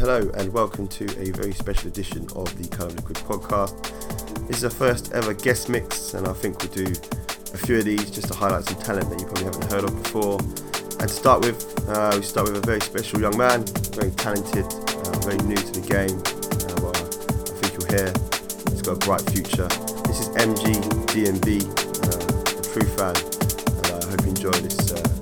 Hello, and welcome to a very special edition of the Colour Liquid podcast. This is our first ever guest mix, and I think we'll do a few of these just to highlight some talent that you probably haven't heard of before. And to start with, uh, we start with a very special young man, very talented, uh, very new to the game. Uh, well, I think you'll hear he's got a bright future. This is MG DMB, uh, a true fan, and I hope you enjoy this. Uh, this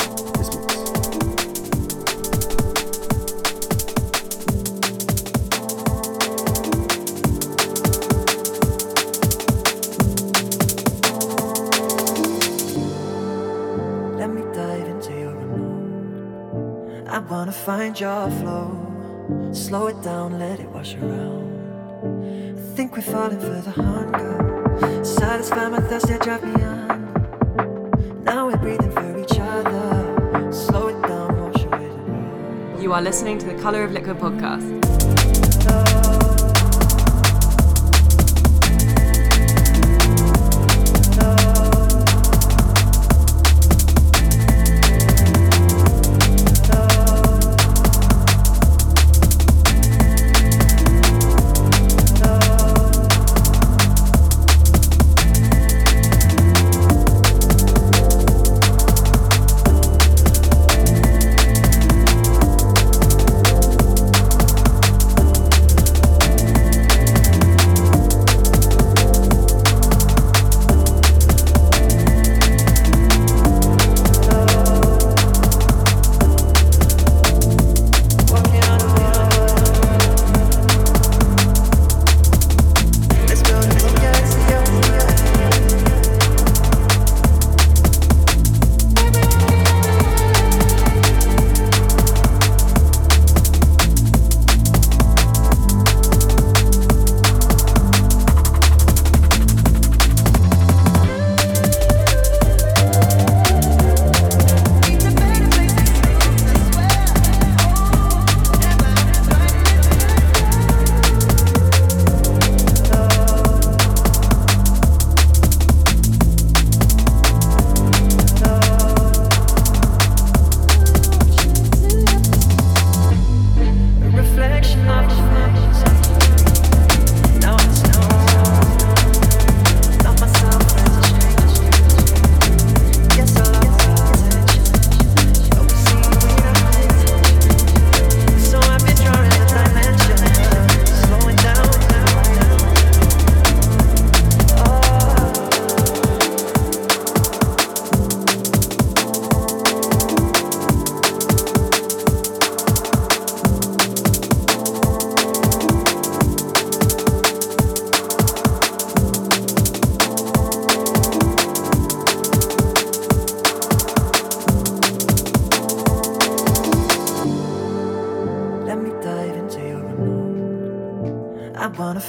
find your flow. Slow it down, let it wash around. I think we're falling for the hunger. Satisfy my thirst, yeah, drive me on. Now we're breathing for each other. Slow it down, wash away the. You are listening to the Colour of Liquid podcast.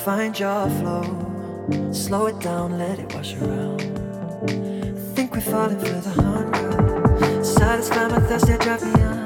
Find your flow. Slow it down, let it wash around. I think we're falling for the hunger. Satisfy my thirst, yeah, drive me on.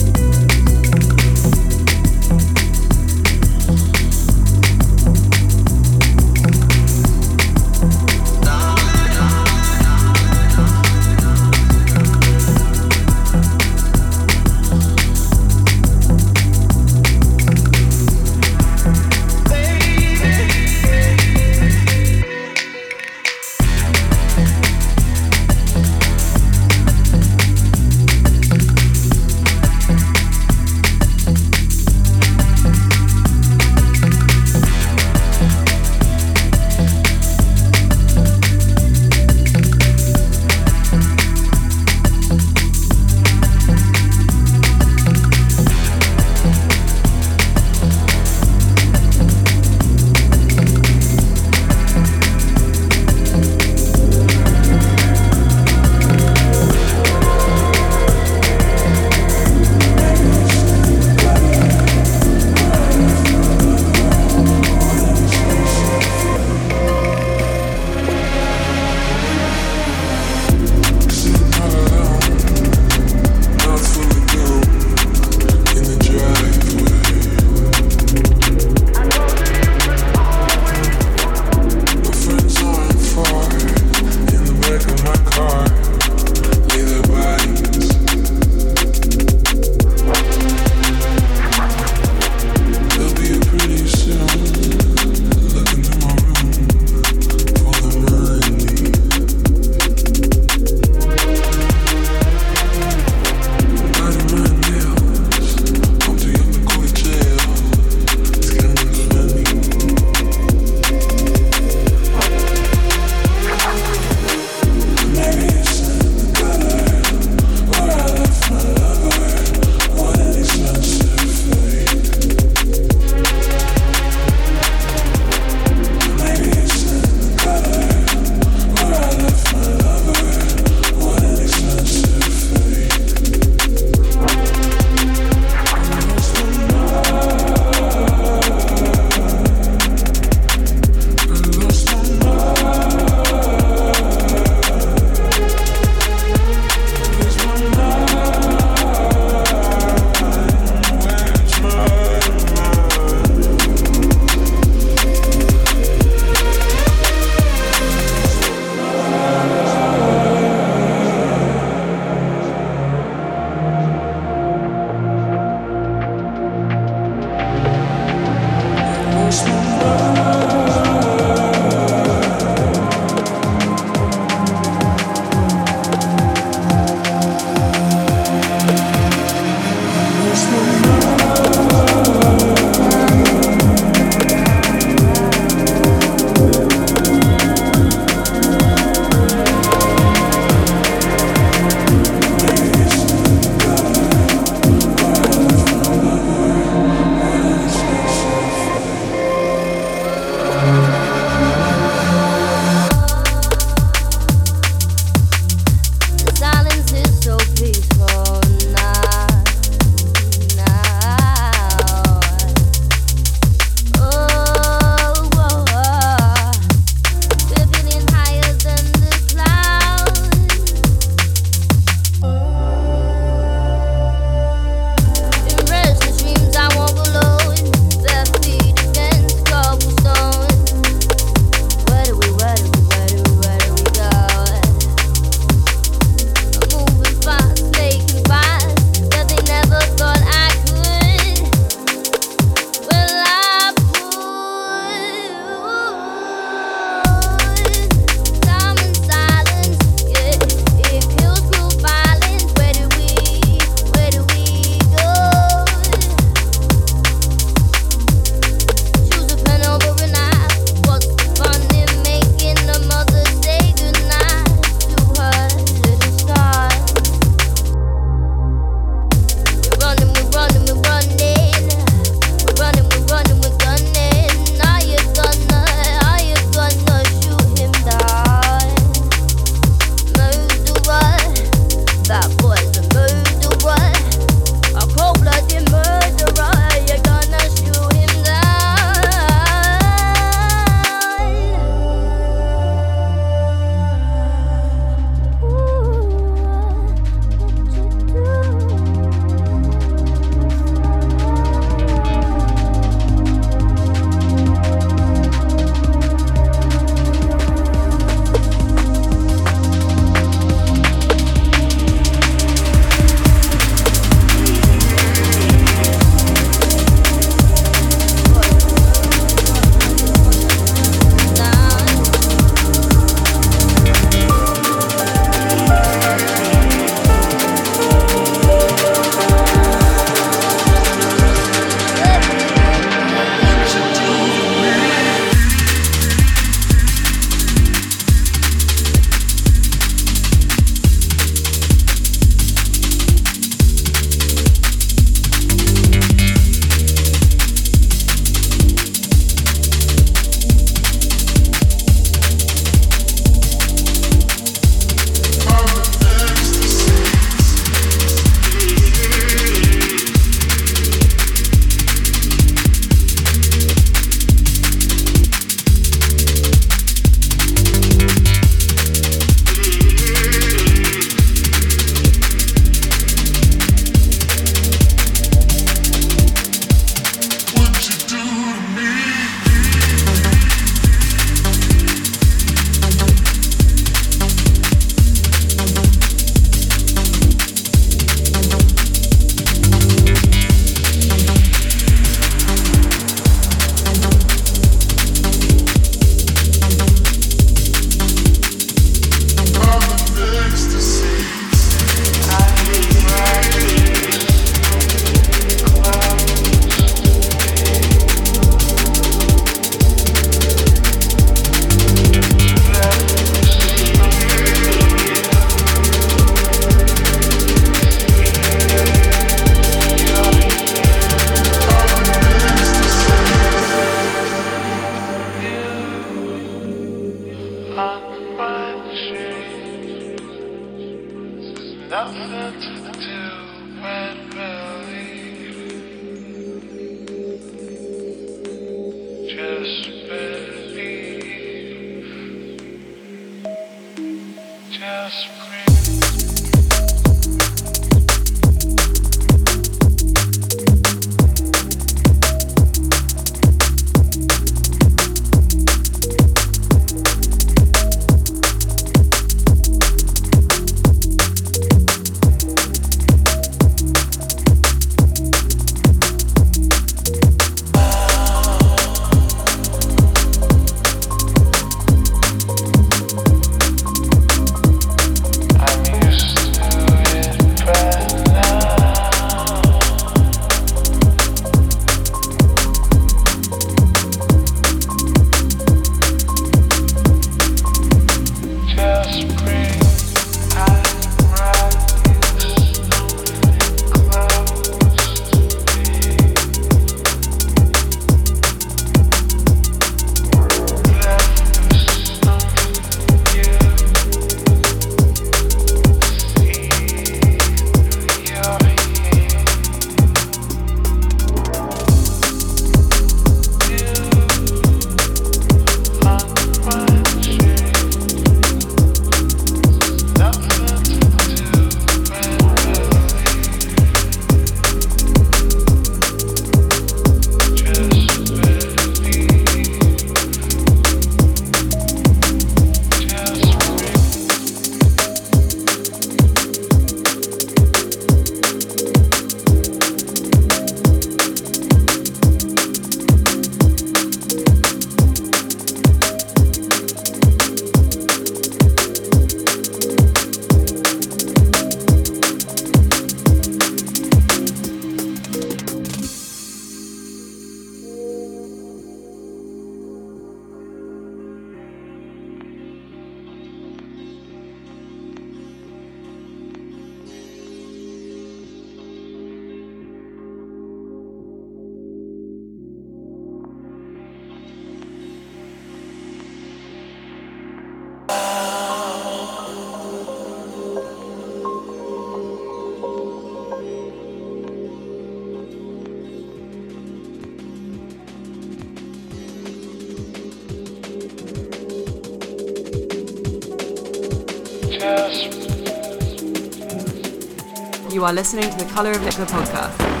You are listening to the Colour of Liquid podcast.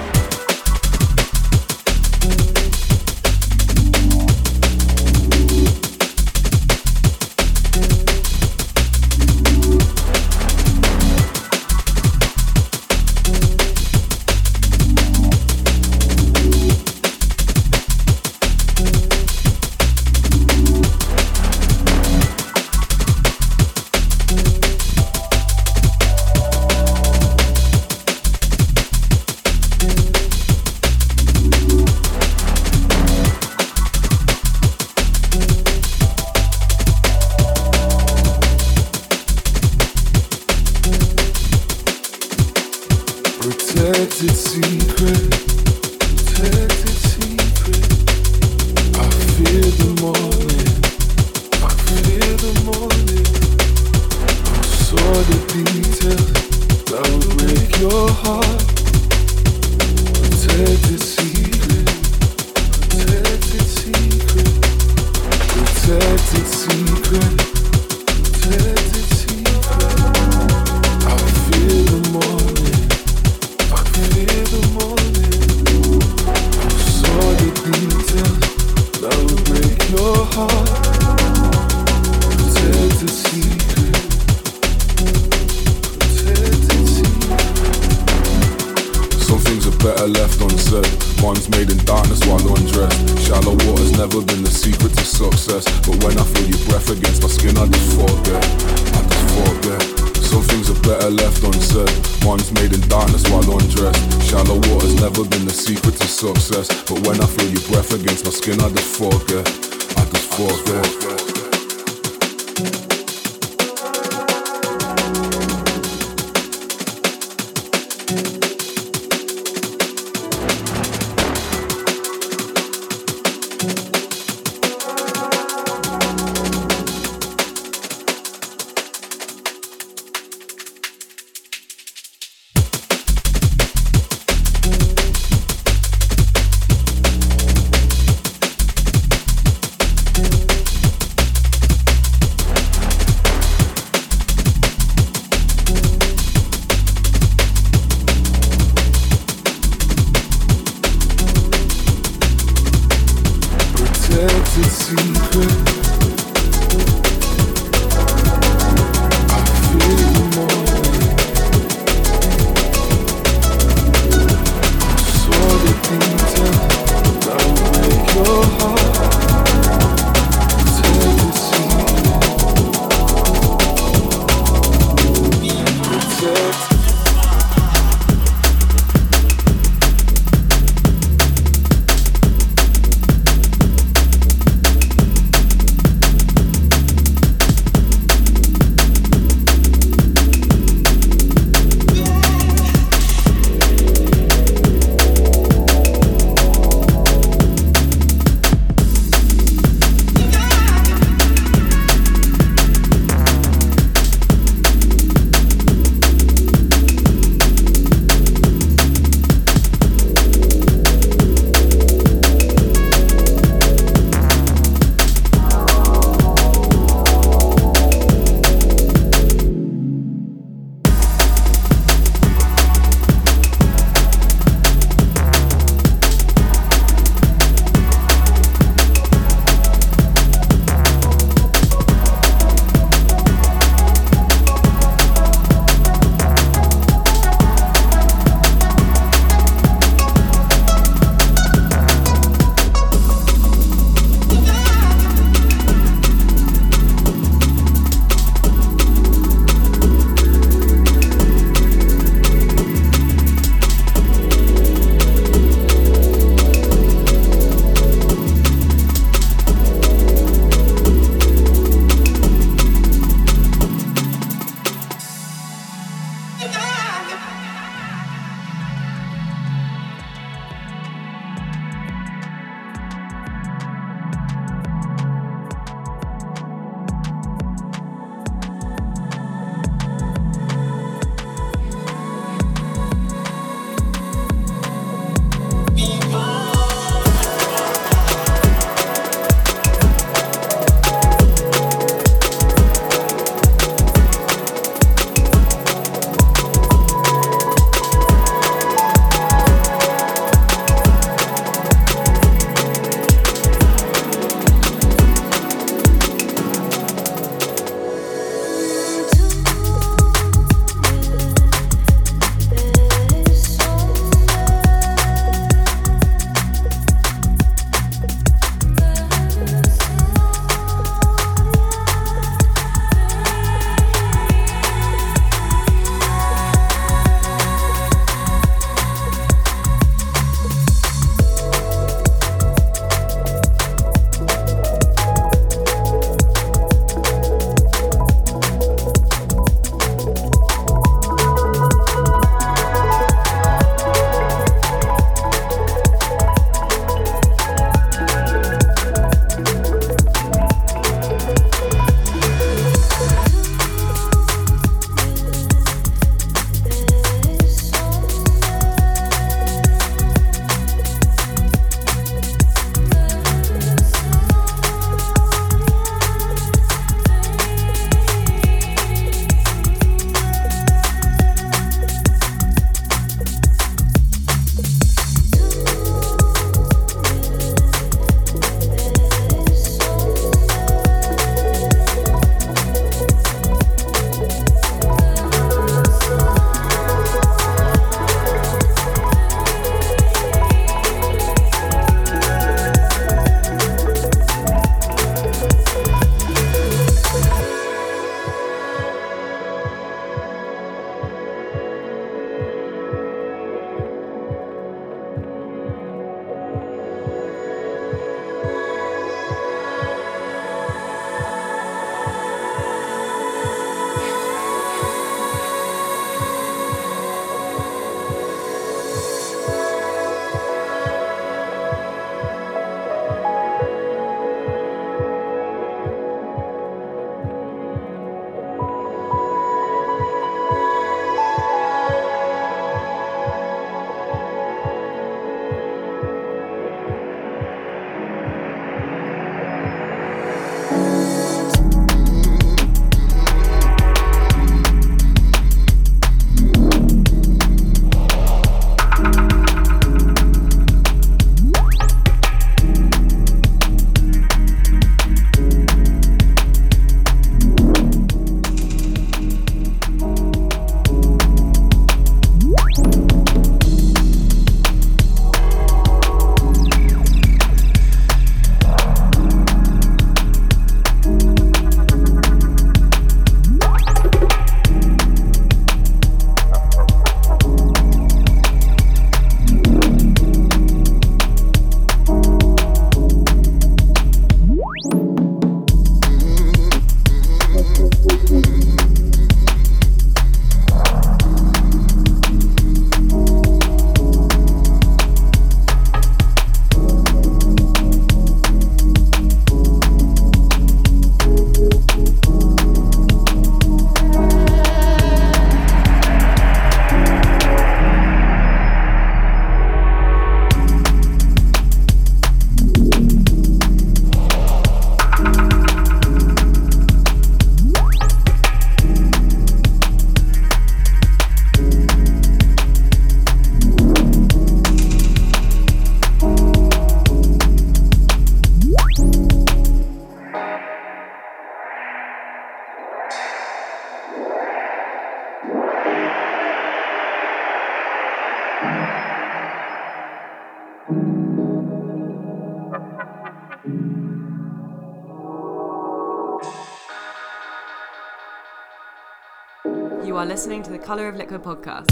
Listening to the Colour of Liquid podcast.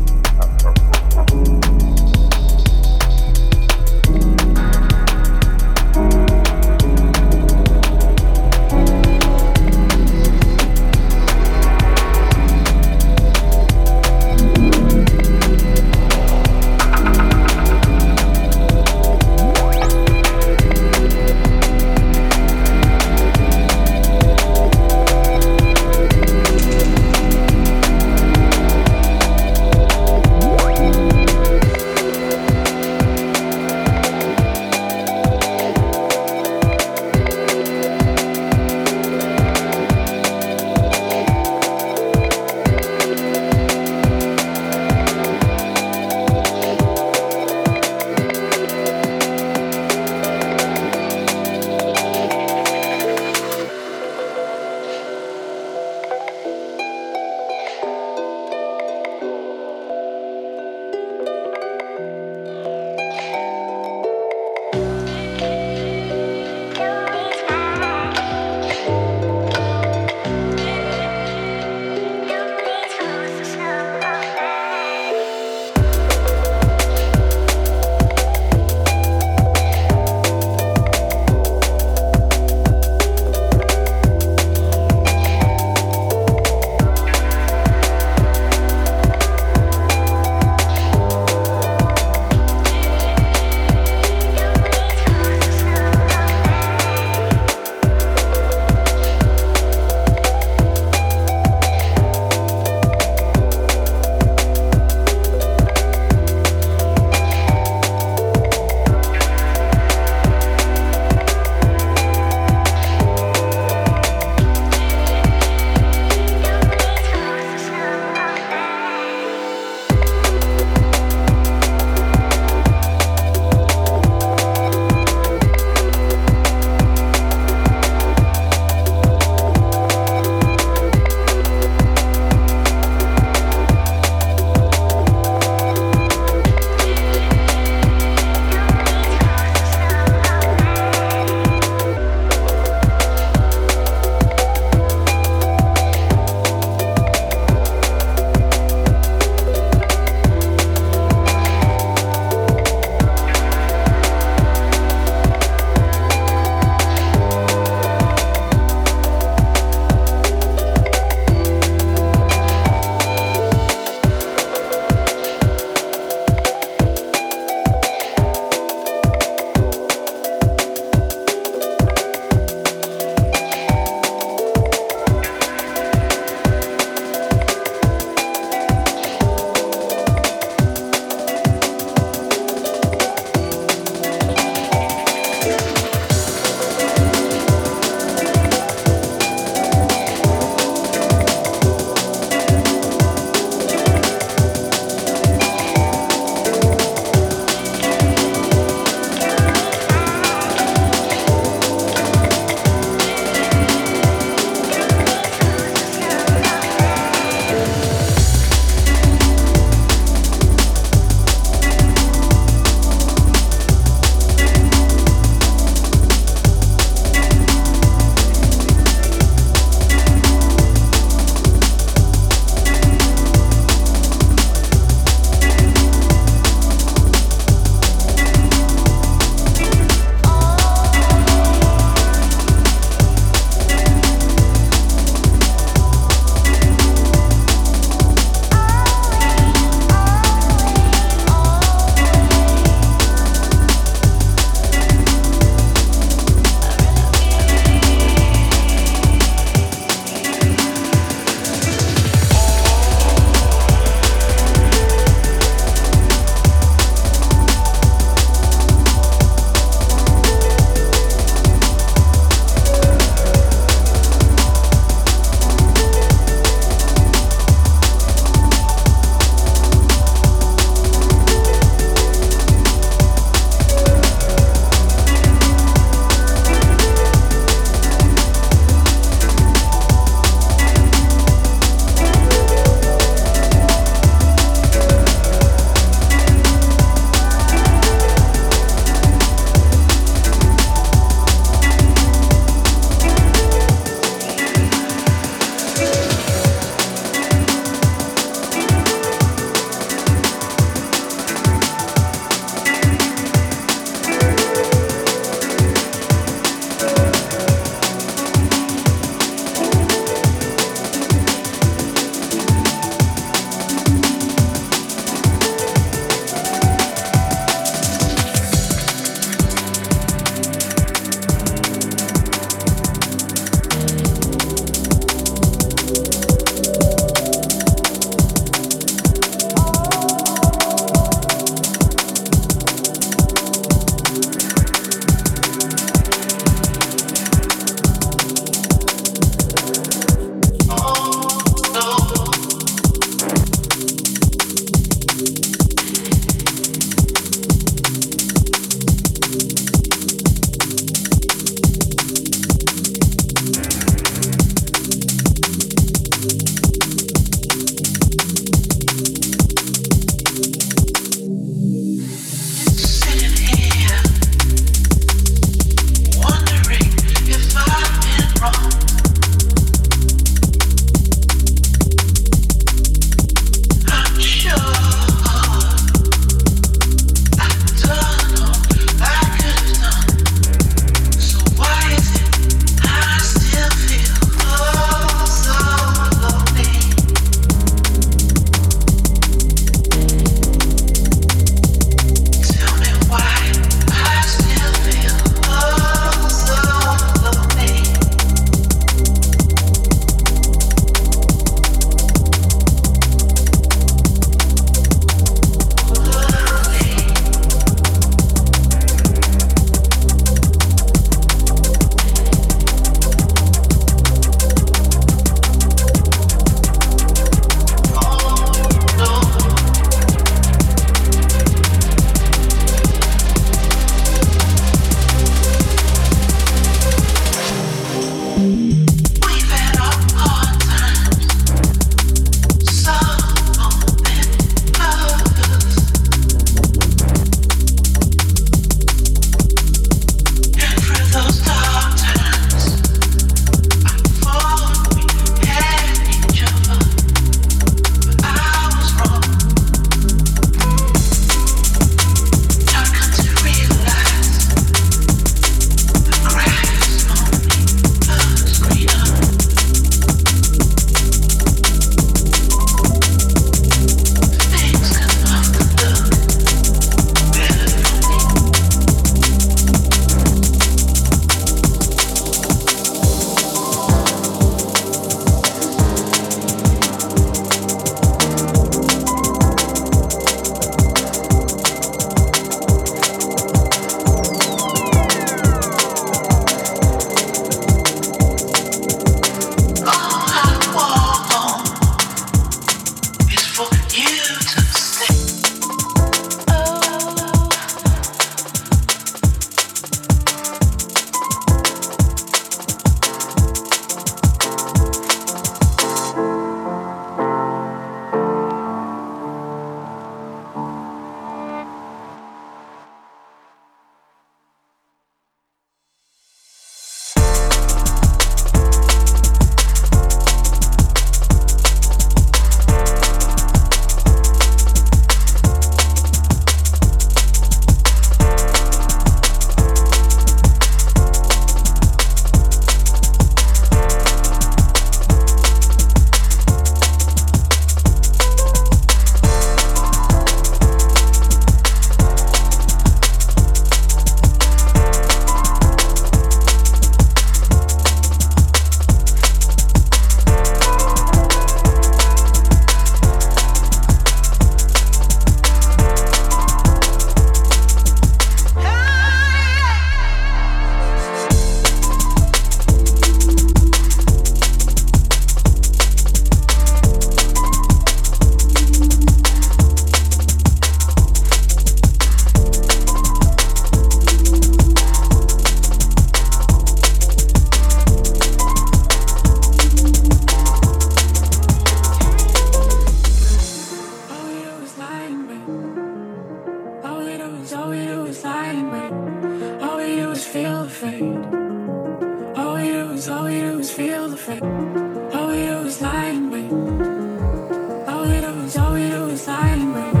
time.